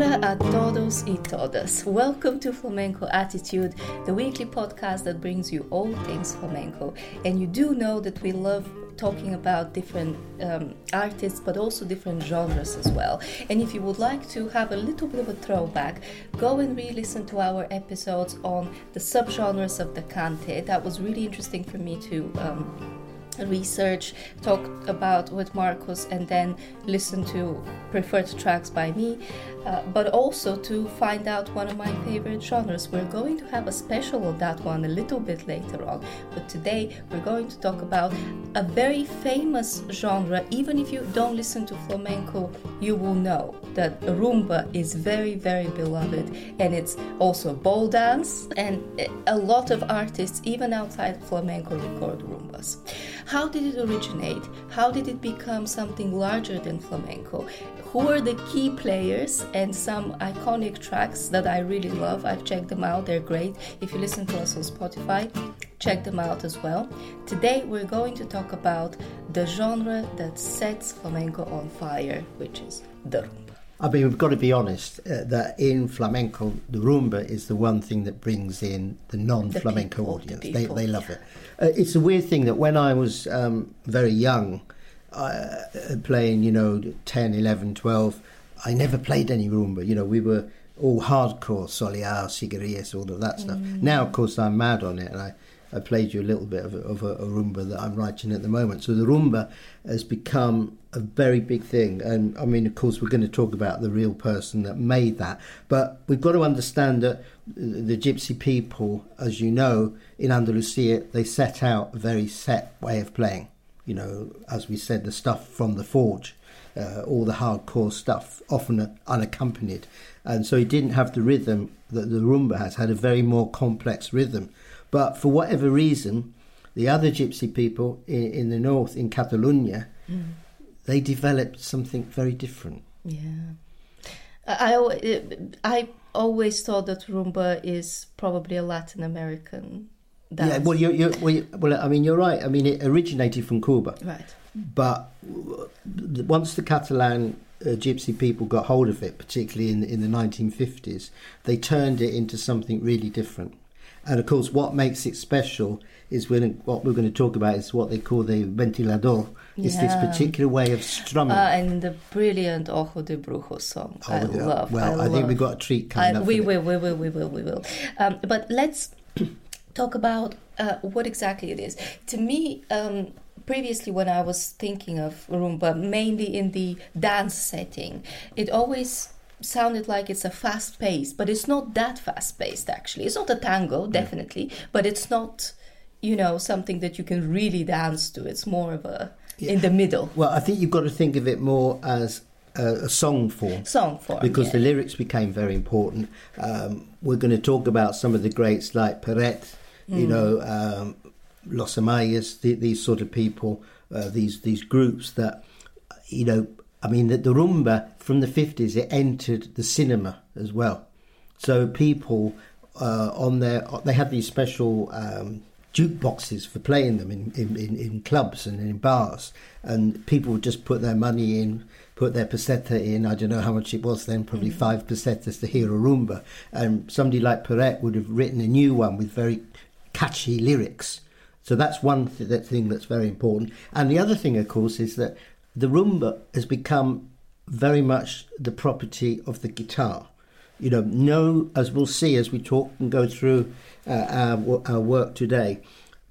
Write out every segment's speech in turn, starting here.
Hola a todos y todas. Welcome to Flamenco Attitude, the weekly podcast that brings you all things flamenco. And you do know that we love talking about different um, artists, but also different genres as well. And if you would like to have a little bit of a throwback, go and re listen to our episodes on the subgenres of the cante. That was really interesting for me to. Um, research, talk about with Marcos, and then listen to preferred tracks by me, uh, but also to find out one of my favorite genres. We're going to have a special of that one a little bit later on, but today we're going to talk about a very famous genre. Even if you don't listen to flamenco, you will know that rumba is very, very beloved, and it's also a ball dance, and a lot of artists, even outside flamenco, record rumbas. How did it originate? How did it become something larger than flamenco? Who are the key players and some iconic tracks that I really love? I've checked them out, they're great. If you listen to us on Spotify, check them out as well. Today we're going to talk about the genre that sets flamenco on fire, which is the rumba. I mean, we've got to be honest uh, that in flamenco, the rumba is the one thing that brings in the non-flamenco people, audience. the they, they love it. Uh, it's a weird thing that when I was um, very young, uh, playing, you know, 10, 11, 12, I never played any rumba. You know, we were all hardcore, Solear, Siguiriyas, all of that stuff. Mm. Now, of course, I'm mad on it, and I, I played you a little bit of, a, of a, a rumba that I'm writing at the moment. So the rumba has become a very big thing. And I mean, of course, we're going to talk about the real person that made that. But we've got to understand that the gypsy people, as you know, in Andalusia, they set out a very set way of playing. You know, as we said, the stuff from the forge, uh, all the hardcore stuff, often unaccompanied. And so it didn't have the rhythm that the rumba has, had a very more complex rhythm. But for whatever reason, the other gypsy people in, in the north, in Catalonia, Mm. they developed something very different. Yeah. I, I, I always thought that rumba is probably a Latin American dance. Yeah, well, you're, you're, well, you- well, I mean, you're right. I mean, it originated from Cuba, right. but once the Catalan uh, gypsy people got hold of it, particularly in in the 1950s, they turned it into something really different. And of course, what makes it special is when what we're going to talk about is what they call the ventilador. It's this particular way of strumming. Uh, and the brilliant Ojo de Brujo song. I Oh, yeah. love. Well, I, I, think we've got a treat coming I, up. we will, we will, we will, we will. Um, but let's talk about uh, what exactly it is. To me, um, previously when I was thinking of rumba, mainly in the dance setting, it always sounded like it's a fast paced, but it's not that fast paced actually. It's not a tango, definitely, but it's not, you know, something that you can really dance to. It's more of a in the middle Well, I think you've got to think of it more as a, a song form. song form. because yeah. the lyrics became very important. Um, we're going to talk about some of the greats like Peret, you Mm. know, um, Los Amayas, the, these sort of people, uh, these these groups that, you know, I mean, the, the rumba from the fifties it entered the cinema as well. So people uh, on their they had these special um, jukeboxes for playing them in, in, in, in clubs and in bars, and people would just put their money in, put their peseta in. I don't know how much it was then, probably five pesetas to hear a rumba. And somebody like Peret would have written a new one with very catchy lyrics. So that's one th- that thing that's very important. And the other thing, of course, is that the rumba has become very much the property of the guitar. You know, no, as we'll see as we talk and go through uh, our, our work today,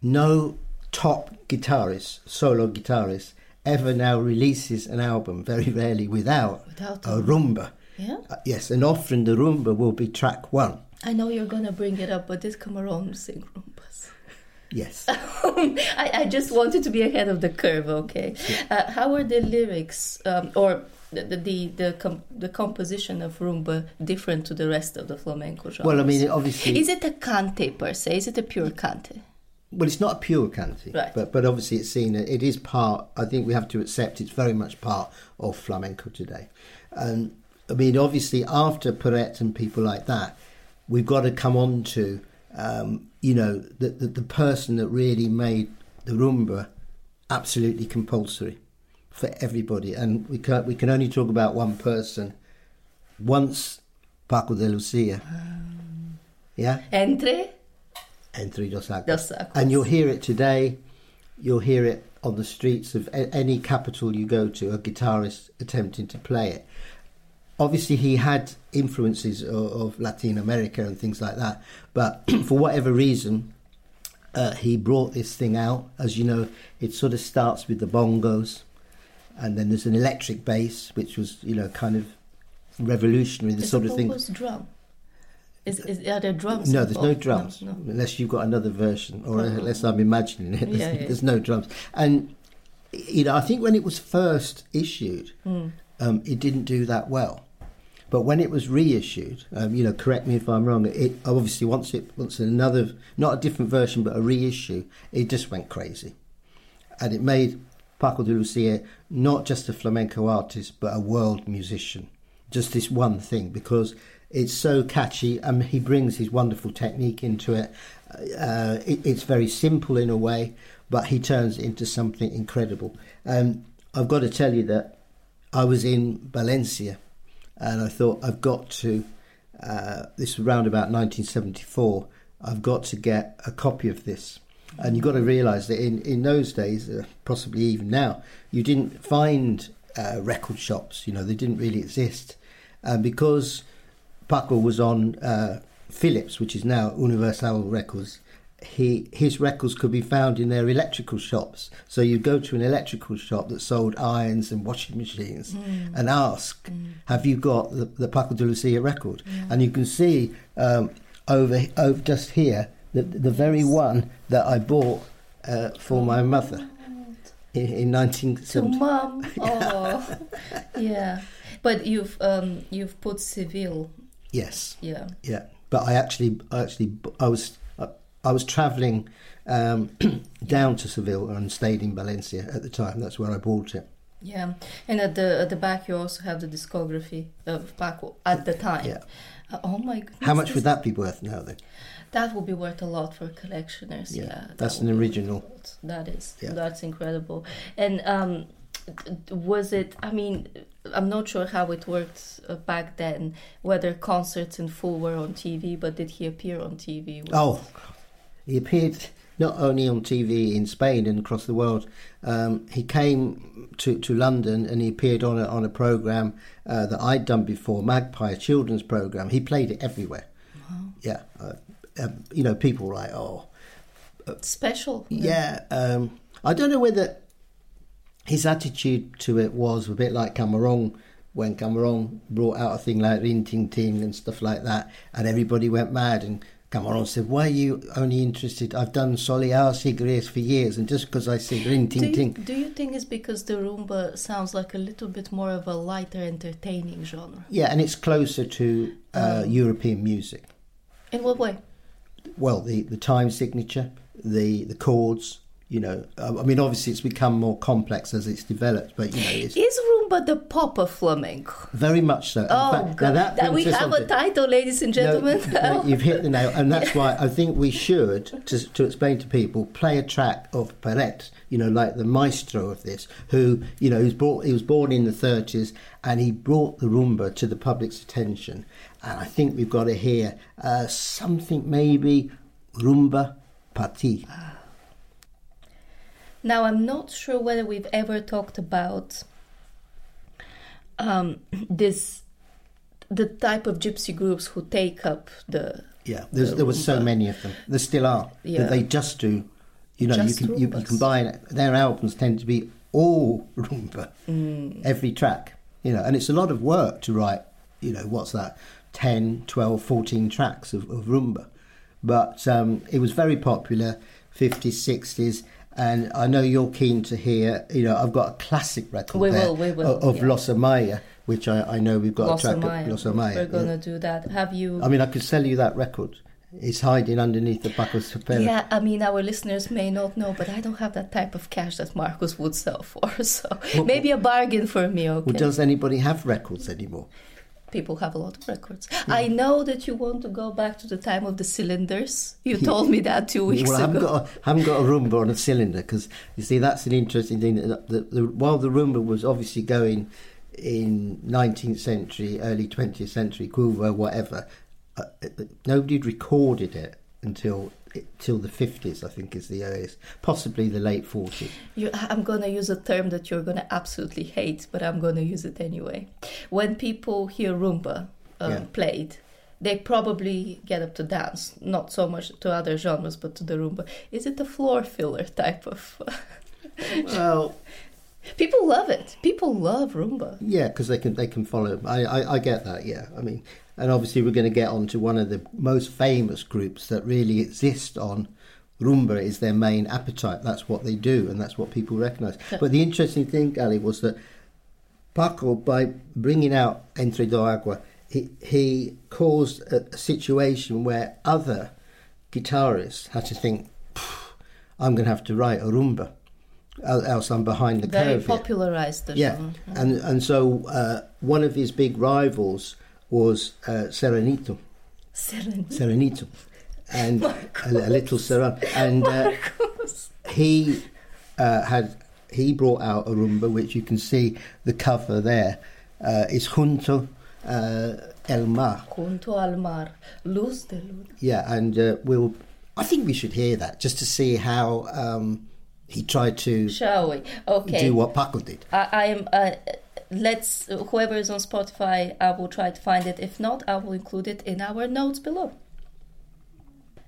no top guitarist, solo guitarist, ever now releases an album, very rarely without, Without a rumba. yeah. Uh, yes, and often the rumba will be track one. I know you're gonna bring it up, but did Camarón sing rumbas? Yes. I, I just wanted to be ahead of the curve. Okay, uh, how are the lyrics um, or the the the the, com- the composition of rumba different to the rest of the flamenco genre? Well, I mean, obviously, is it a cante per se? Is it a pure cante? well, it's not a pure cante, Right. but but obviously it's seen. It is part. I think we have to accept it's very much part of flamenco today. And I mean, obviously, after Peret and people like that, we've got to come on to, um, you know, the, the the person that really made the rumba absolutely compulsory for everybody. And we can we can only talk about one person, once Paco de Lucia. Yeah, Entre Entre dos Aguas. Dos. And you'll hear it today. You'll hear it on the streets of any capital you go to. A guitarist attempting to play it. Obviously, he had influences of, of Latin America and things like that. But for whatever reason, uh, he brought this thing out. As you know, it sort of starts with the bongos, and then there's an electric bass, which was you know kind of revolutionary. The is sort of thing. drum. Is, is are there drums? No, there's no drums No, no. unless you've got another version, or Probably. unless I'm imagining it. There's, Yeah, yeah. there's no drums, and you know I think when it was first issued, Mm. um, it didn't do that well. But when it was reissued, um, you know, correct me if I'm wrong. It obviously once it once another, not a different version, but a reissue, it just went crazy, and it made Paco de Lucia not just a flamenco artist, but a world musician. Just this one thing because it's so catchy, and he brings his wonderful technique into it. Uh, it it's very simple in a way, but he turns it into something incredible. Um, I've got to tell you that I was in Valencia and I thought I've got to. Uh, this was around about 1974. I've got to get a copy of this, and you've got to realise that in in those days, uh, possibly even now, you didn't find uh, record shops. You know, they didn't really exist, and because Paco was on uh, Philips, which is now Universal Records. He his records could be found in their electrical shops. So you go to an electrical shop that sold irons and washing machines, and ask, "Have you got the, the Paco de Lucia record?" And you can see um, over over just here the the very one that I bought uh, for my mother in, in To 1970. mom. Oh, yeah. But you've um you've put Seville. Yes. Yeah. Yeah, but I actually, I actually, I was, I, I was travelling um, down to Seville and stayed in Valencia at the time. That's where I bought it. Yeah, and at the at the back you also have the discography of Paco at the time. Yeah. Uh, oh my goodness! How much would that be worth now then? That would be worth a lot for collectioners. Yeah, Yeah, that's will an original. That is. Yeah. That's incredible. And um, was it? I mean, I'm not sure how it worked uh, back then. Whether concerts in full were on TV, but did he appear on TV? Oh, he appeared not only on TV in Spain and across the world. Um, he came to, to London and he appeared on a, on a program uh, that I'd done before, Magpie, a children's program. He played it everywhere. Yeah, uh, um, you know, people were like, oh, special. Yeah, um, I don't know whether his attitude to it was a bit like Camarón when Camarón brought out a thing like Rin Ting Ting and stuff like that, and everybody went mad. And Camarón said, "Why are you only interested? I've done Soleil Sigres for years, and just because I said Rin Do Ting Ting, do you think it's because the rumba sounds like a little bit more of a lighter, entertaining genre? yeah, and it's closer to uh, European music. In what way? Well, the the time signature, the the chords." You know, I mean, obviously it's become more complex as it's developed, but you know, it's Is rumba the pop of flamenco? very much so. In Oh, fact, now God. that That we have a title, ladies and gentlemen. No, no, you've hit the nail, and that's why I think we should, to, to explain to people, play a track of Peret, you know, like the maestro of this, who, you know, he was, brought, he was born in the 30s and he brought the rumba to the public's attention. And I think we've got to hear uh, something maybe rumba party. Now, I'm not sure whether we've ever talked about um, this, the type of gypsy groups who take up the. Yeah, there's, the there were so many of them. There still are. Yeah. That they just do, you know, Just you can you, you can buy their albums tend to be all rumba, Mm. every track, you know, and it's a lot of work to write, you know, what's that, 10, 12, 14 tracks of, of rumba. But um, it was very popular, 50s, 60s, and I know you're keen to hear, you know, I've got a classic record We there will, we will, of, of yeah. Los Amaya, which I, I know we've got Los a track Amaya. of Los Amaya. We're gonna do that. Have you? I mean, I could sell you that record. It's hiding underneath the Paco Sapella. yeah, I mean, our listeners may not know, but I don't have that type of cash that Marcos would sell for. So Well- maybe a bargain for me, okay? Well, does anybody have records anymore? People have a lot of records. I know that you want to go back to the time of the cylinders. You told me that two weeks ago. well, I haven't got a, haven't got a rumba on a cylinder because you see that's an interesting thing. That the, the, while the rumba was obviously going in 19th century, early 20th century, Cuba, whatever. Uh, nobody had recorded it until till the 50s, I think, is the earliest, possibly the late 40s. You, I'm going to use a term that you're going to absolutely hate, but I'm going to use it anyway. When people hear rumba um, yeah. played, they probably get up to dance, not so much to other genres, but to the rumba. Is it a floor filler type of? well, people love it. People love rumba. Yeah, because they can they can follow. I, I I get that. Yeah, I mean, and obviously we're going to get on to one of the most famous groups that really exist on rumba is their main appetite. That's what they do, and that's what people recognise. But the interesting thing, Ali, was that Paco, by bringing out Entre do Agua, he, he caused a, a situation where other guitarists had to think, I'm going to have to write a rumba else I'm behind the Very curve. Very popularized the yeah. genre. And and so uh, one of his big rivals was uh, Serranito. Serranito. Serranito. And a, a, little Serrano. And uh, he uh, had he brought out a rumba, which you can see the cover there. Uh, is Junto uh, El Mar. Junto al Mar. Luz de Luna. Yeah, and uh, we'll. I think we should hear that just to see how um, he tried to. Shall we? Okay. Do what Paco did. I, I am. Uh, let's. Whoever is on Spotify, I will try to find it. If not, I will include it in our notes below.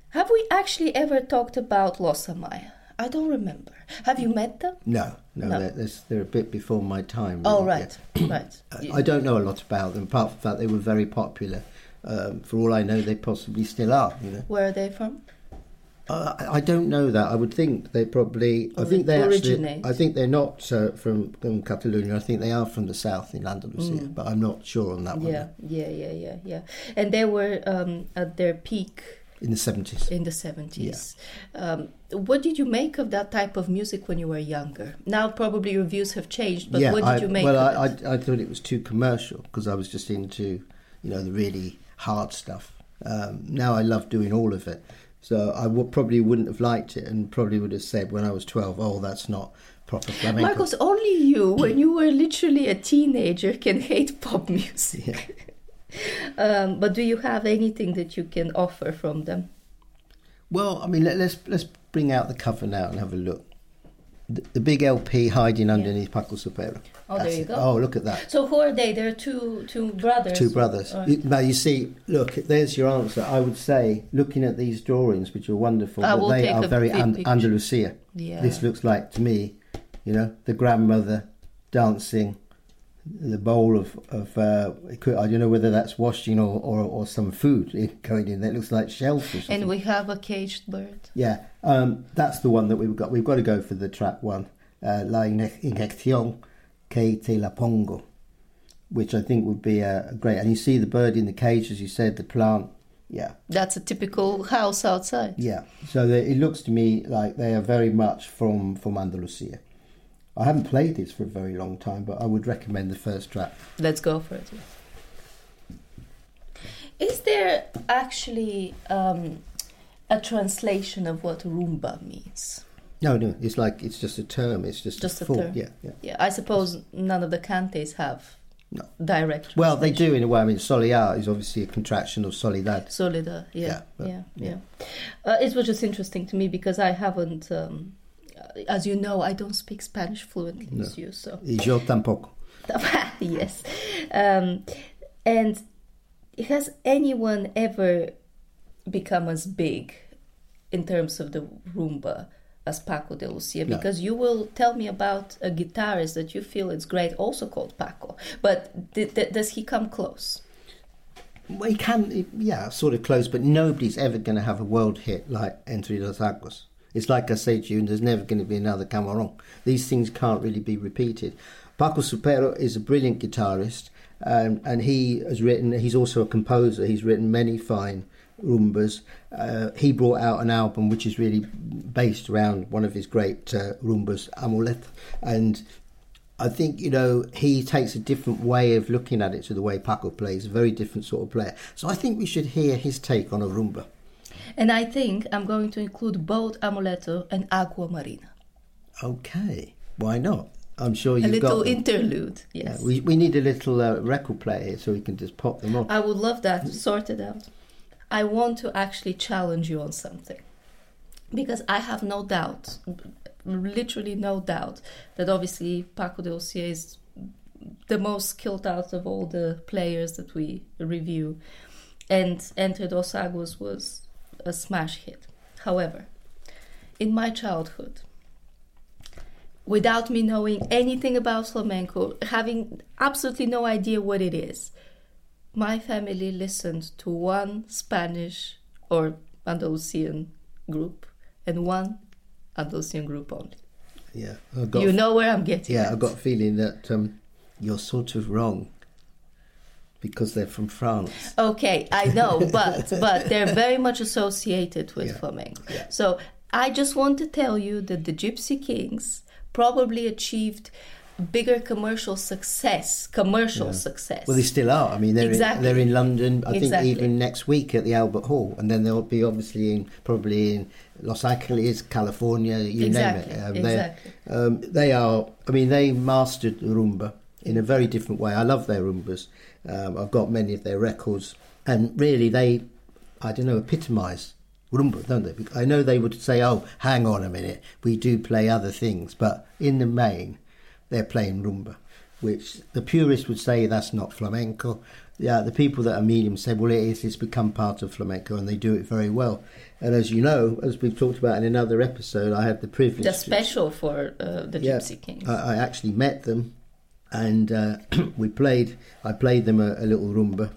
Have we actually ever talked about Los Amaya? I don't remember. Have you met them? No, no, no. They're, they're, a bit before my time. Oh, really. Oh, right, yeah. right. I don't know a lot about them, apart from the fact they were very popular. Um, for all I know, they possibly still are. You know. Where are they from? Uh, I don't know that. I would think they probably. Or I think they originate. actually. I think they're not uh, from, from Catalonia. I think they are from the south in Andalusia, mm. but I'm not sure on that one. Yeah, yeah, yeah, yeah, yeah. And they were um, at their peak in the seventies. In the seventies. Yeah. Um, what did you make of that type of music when you were younger? Now probably your views have changed, but yeah, what did I, you make? Well, I, I, I thought it was too commercial because I was just into, you know, the really hard stuff. Um, now I love doing all of it. So I w- probably wouldn't have liked it and probably would have said when I was 12, oh, that's not proper flamenco. Marcos, only you, when you were literally a teenager, can hate pop music. Yeah. um, but do you have anything that you can offer from them? Well, I mean, let, us let's bring out the cover now and have a look. The, the big LP hiding underneath yeah. Paco Supero. Oh, That's there you it. go. Oh, look at that. So who are they? They're two two brothers. Two brothers. You, now you see, look, there's your answer. I would say, looking at these drawings, which are wonderful, they are very and, Andalusia. Yeah. This looks like to me, you know, the grandmother dancing, the bowl of of uh, I don't know whether that's washing or, or, or some food going in. That looks like shellfish. And we have a caged bird. Yeah, um, that's the one that we've got. We've got to go for the trap one, uh, La Inyección que te la pongo, which I think would be a, great. And you see the bird in the cage, as you said, the plant. Yeah, that's a typical house outside. Yeah, so it looks to me like they are very much from from Andalusia. I haven't played this for a very long time, but I would recommend the first track. Let's go for it. Is there actually um, a translation of what rumba means? No, no, it's like it's just a term. It's just, just a, full, term. Yeah, yeah. Yeah, I suppose none of the cantes have no. direct. Well, they do in a way. I mean, Solear is obviously a contraction of Soledad. Soledad, yeah, yeah, yeah. yeah. Uh, it was just interesting to me because I haven't, um, as you know, I don't speak Spanish fluently, no. as you. So. Y yo tampoco. yes, um, and has anyone ever become as big in terms of the rumba? as Paco de Lucia because no. you will tell me about a guitarist that you feel is great, also called Paco. But th- th- does he come close? Well, he can, yeah, sort of close, but nobody's ever going to have a world hit like Entre dos Aguas. It's like I say to you, there's never going to be another Camarón. These things can't really be repeated. Paco Supero is a brilliant guitarist, um, and he has written, he's also a composer, he's written many fine rumbas. Uh, he brought out an album which is really based around one of his great uh, rumbas, Amulet, and I think you know he takes a different way of looking at it to the way Paco plays, a very different sort of player. So I think we should hear his take on a rumba. And I think I'm going to include both Amuleto and Agua Marina. Okay, why not? I'm sure you've little got them. interlude. Yeah, Yes, we, we need a little uh, record player here so we can just pop them on. I would love that. Sort it out. I want to actually challenge you on something because I have no doubt, literally no doubt, that obviously Paco de Lucia is the most skilled out of all the players that we review, and Entre Dos Aguas was a smash hit. However, in my childhood, without me knowing anything about flamenco, having absolutely no idea what it is, my family listened to one Spanish or Andalusian group and one Andalusian group only. Yeah, got, you know where I'm getting yeah, at. I've got a feeling that um, you're sort of wrong because they're from France. Okay, I know, but but they're very much associated with Yeah. flamenco. Yeah. So I just want to tell you that the Gypsy Kings probably achieved bigger commercial success, commercial success. Well, they still are. I mean, they're Exactly. in, they're in London. I Exactly. think even next week at the Albert Hall, and then they'll be obviously in probably in Los Angeles, California. You Exactly, name it. Um, exactly. Um, they are. I mean, they mastered the rumba in a very different way. I love their rumbas. Um, I've got many of their records, and really, they, I don't know, epitomise rumba, don't they? I know they would say, "Oh, hang on a minute, we do play other things," but in the main, they're playing rumba, which the purists would say that's not flamenco. Yeah, the people that are medium say, well, it is. It's become part of flamenco, and they do it very well. And as you know, as we've talked about in another episode, I had the privilege. the to- special for uh, the Yeah. Gypsy Kings. I, I actually met them, and uh, we played. I played them a, a little rumba,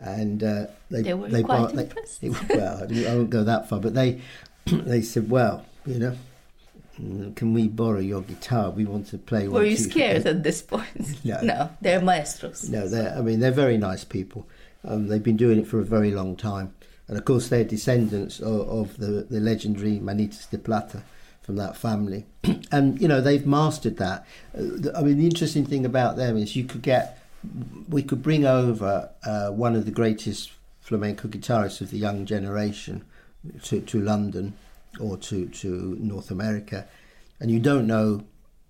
and uh, they They were they quite bar- they- it- well, I won't go that far, but they they said, well, you know. Can we borrow your guitar? We want to play. Were you scared at this point? No. they're maestros. No, they're. I mean, they're very nice people. Um, they've been doing it for a very long time, and of course, they're descendants of, of the the legendary Manitas de Plata from that family, and you know they've mastered that. Uh, I mean, the interesting thing about them is you could get, we could bring over uh, one of the greatest flamenco guitarists of the young generation to to London or to to North America, and you don't know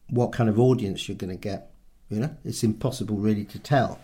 what kind of audience you're going to get. You know, it's impossible really to tell.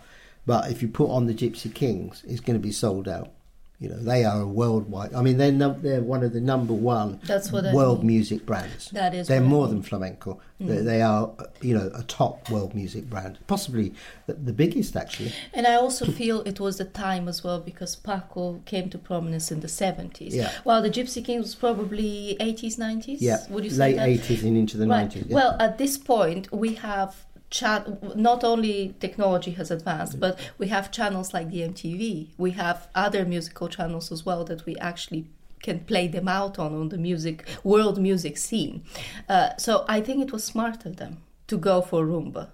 But if you put on the Gypsy Kings, it's going to be sold out. You know, they are a worldwide. I mean, they're num- they're one of the number one That's what I world mean. music brands. That is They're what I more mean. than flamenco. Mm. They, they are, you know, a top world music brand, possibly the, the biggest actually. And I also feel it was the time as well because Paco came to prominence in the 70s. Yeah. While the Gypsy Kings was probably 80s, 90s? Yeah, Would you say late that? eighties and into the Right. nineties. Yeah. Well, at this point, we have chat. Not only technology has advanced, but we have channels like the MTV. We have other musical channels as well that we actually can play them out on on the music world music scene. Uh, so I think it was smart of them to go for rumba.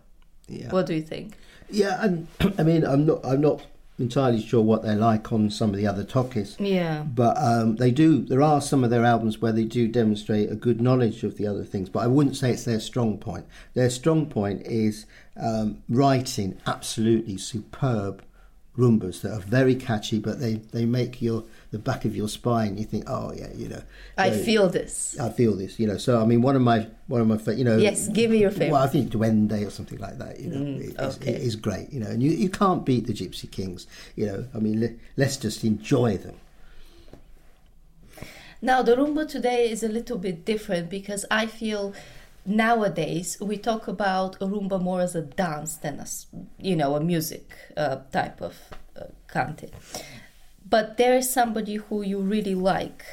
yeah. What do you think? Yeah, and I mean, I'm not, I'm not entirely sure what they're like on some of the other talkies, Yeah. but um, they do. There are some of their albums where they do demonstrate a good knowledge of the other things, but I wouldn't say it's their strong point. Their strong point is um, writing absolutely superb rumbas that are very catchy, but they they make your the back of your spine. You think, oh yeah, you know, I so- feel this. I feel this, you know. So I mean, one of my one of my fa- you know. Yes, give me your favorite. Well, I think Duende or something like that. You know, Mm, okay. it is great. You know, and you, you can't beat the Gypsy Kings. You know, I mean, le- let's just enjoy them. Now, the rumba today is a little bit different because I feel nowadays we talk about rumba more as a dance than as you know a music uh, type of uh, cante. But there is somebody who you really like,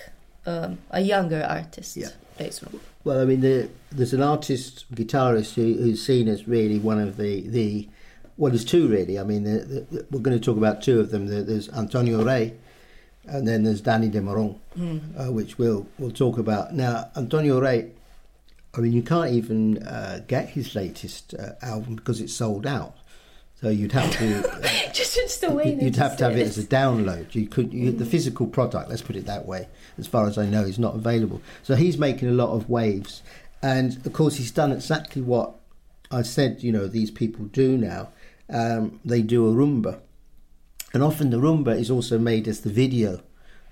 um, a younger artist, Yeah. rumba. Well, I mean, the, there's an artist guitarist who, who's seen as really one of the the well, there's two really. I mean, the, the, we're going to talk about two of them. There's Antonio Rey, and then there's Danny De Moron, uh, which we'll we'll talk about now. Antonio Rey. I mean, you can't even uh, get his latest uh, album because it's sold out. So you'd have to just, just the way You'd have to have it as a download. You could you, the physical product. Let's put it that way. As far as I know, is not available. So he's making a lot of waves, and of course he's done exactly what I said. You know these people do now. Um, they do a rumba, and often the rumba is also made as the video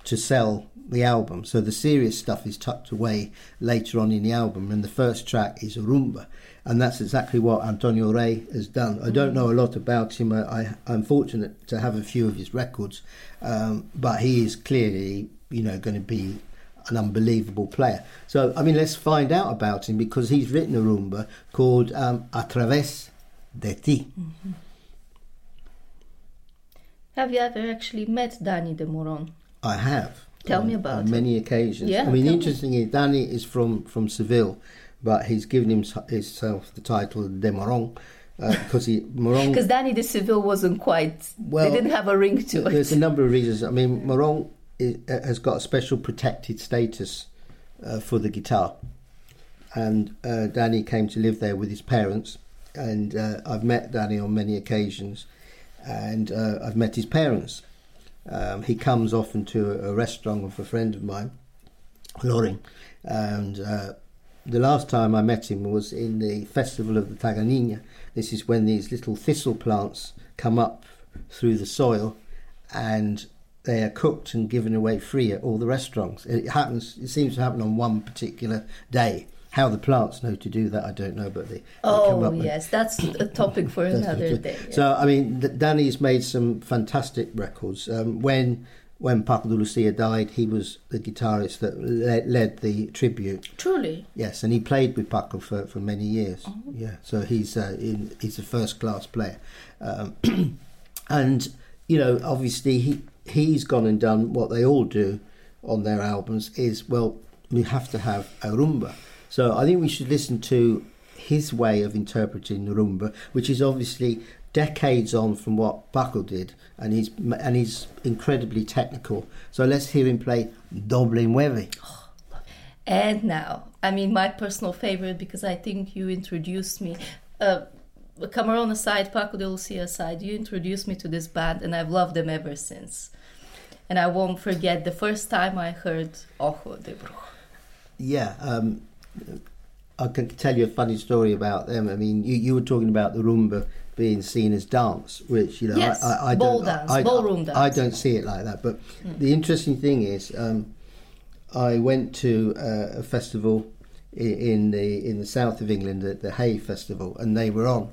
to sell the album. So the serious stuff is tucked away later on in the album, and the first track is a rumba. And that's exactly what Antonio Rey has done. I don't know a lot about him. I, am fortunate to have a few of his records, um, but he is clearly, you know, going to be an unbelievable player. So, I mean, let's find out about him because he's written a rumba called um, A Través de Ti. Mm-hmm. Have you ever actually met Danny de Moron? I have. Tell me about on it. many occasions. Yeah, I mean, interestingly, interesting is Danny is from, from Seville, but he's given himself the title de Moron because uh, he Moron. Because Danny de Seville wasn't quite. Well, they didn't have a ring to it. There's a number of reasons. I mean, Moron is, uh, has got a special protected status uh, for the guitar, and uh, Danny came to live there with his parents, and uh, I've met Danny on many occasions, and uh, I've met his parents. Um, he comes often to a, restaurant with a friend of mine, Loring, and uh, the last time I met him was in the festival of the Tagarnina. This is when these little thistle plants come up through the soil, and they are cooked and given away free at all the restaurants. It happens. It seems to happen on one particular day. How the plants know to do that, I don't know, but they. Oh yes, that's a topic for another day. Yeah. So I mean, Danny's made some fantastic records. Um, when when Paco de Lucia died, he was the guitarist that led, led, the tribute. Truly. Yes, and he played with Paco for, for many years. Oh. Yeah, so he's uh, in, he's a first class player, um, and you know, obviously he he's gone and done what they all do on their albums is well, we have to have a rumba. So I think we should listen to his way of interpreting the rumba, which is obviously decades on from what Paco did, and he's and he's incredibly technical. So let's hear him play Doble Nueve. And now, I mean, my personal favorite because I think you introduced me. Uh, Camarón aside, Paco de Lucia aside, you introduced me to this band, and I've loved them ever since. And I won't forget the first time I heard Ojo de Brujo. Yeah, um, I can tell you a funny story about them. I mean, you, you were talking about the rumba being seen as dance, which you know, yes, I, I, I ball dance, I, ballroom dance. I don't see it like that. But mm. the interesting thing is, um, I went to uh, a festival in the in the south of England, at the Hay Festival, and they were on,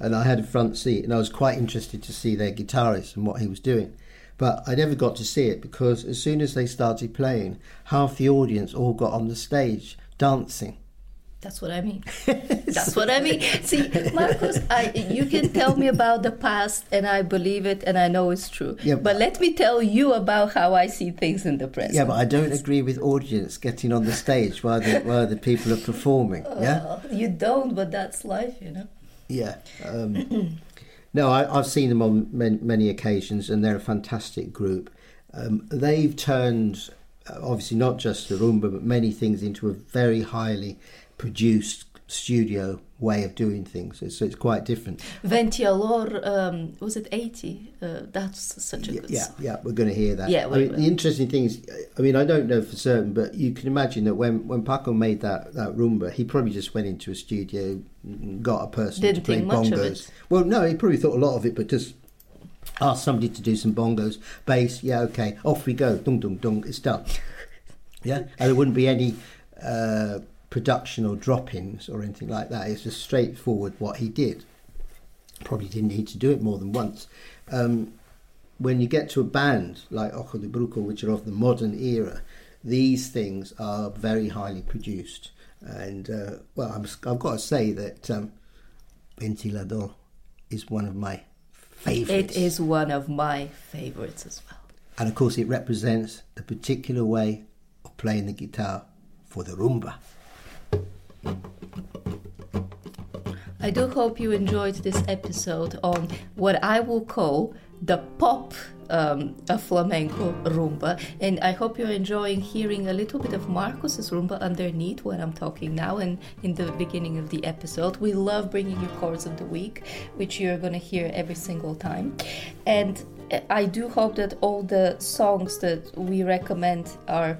and I had a front seat, and I was quite interested to see their guitarist and what he was doing. But I never got to see it because as soon as they started playing, half the audience all got on the stage dancing that's what I mean. That's what I mean. See, Marcos, I, you can tell me about the past, and I believe it, and I know it's true. Yeah, but, but let me tell you about how I see things in the present. Yeah, but I don't agree with audience getting on the stage while the, while the people are performing. Yeah, you don't, but that's life, you know. Yeah. Um, no, I, have seen them on many, many, occasions, and they're a fantastic group. Um, they've turned, uh, obviously, not just the rumba, but many things into a very highly produced studio way of doing things. So it's quite different. Ventilador, um, was it 80? Uh, that's such a yeah, good yeah. Yeah, we're going to hear that. Yeah, I mean, the interesting thing is, I mean, I don't know for certain, but you can imagine that when, when Paco made that, that rumba, he probably just went into a studio, got a person Didn't to play bongos. Well, no, he probably thought a lot of it, but just asked somebody to do some bongos, bass, yeah, okay, off we go, dung, dung, dung, it's done. yeah, and there wouldn't be any... Uh, production or drop-ins or anything like that. It's just straightforward what he did. Probably didn't need to do it more than once. Um, when you get to a band like Ojo de Brujo, which are of the modern era, these things are very highly produced. And uh, well, i have got to say that um, Ventilador is one of my favourites. It is one of my favourites as well. And of course, it represents the particular way of playing the guitar for the rumba. I do hope you enjoyed this episode on what I will call the pop um, a flamenco rumba, and I hope you're enjoying hearing a little bit of Marcos's rumba underneath when I'm talking now and in the beginning of the episode. We love bringing you chords of the week, which you're gonna hear every single time, and I do hope that all the songs that we recommend are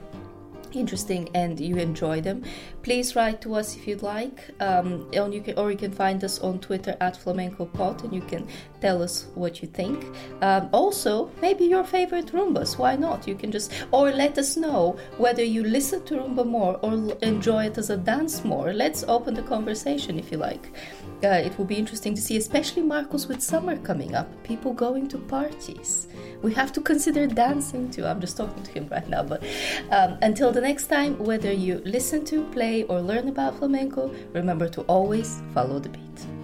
interesting and you enjoy them, please write to us if you'd like. Um, and you can, or you can find us on Twitter at Flamenco Pod, and you can tell us what you think. Um, also, maybe your favorite Rumbas. Why not? You can just, or let us know whether you listen to Rumba more or enjoy it as a dance more. Let's open the conversation if you like. Uh, it will be interesting to see, especially Marcos with summer coming up, people going to parties. We have to consider dancing too. I'm just talking to him right now. But um, until the next time, whether you listen to, play, or learn about flamenco, remember to always follow the beat.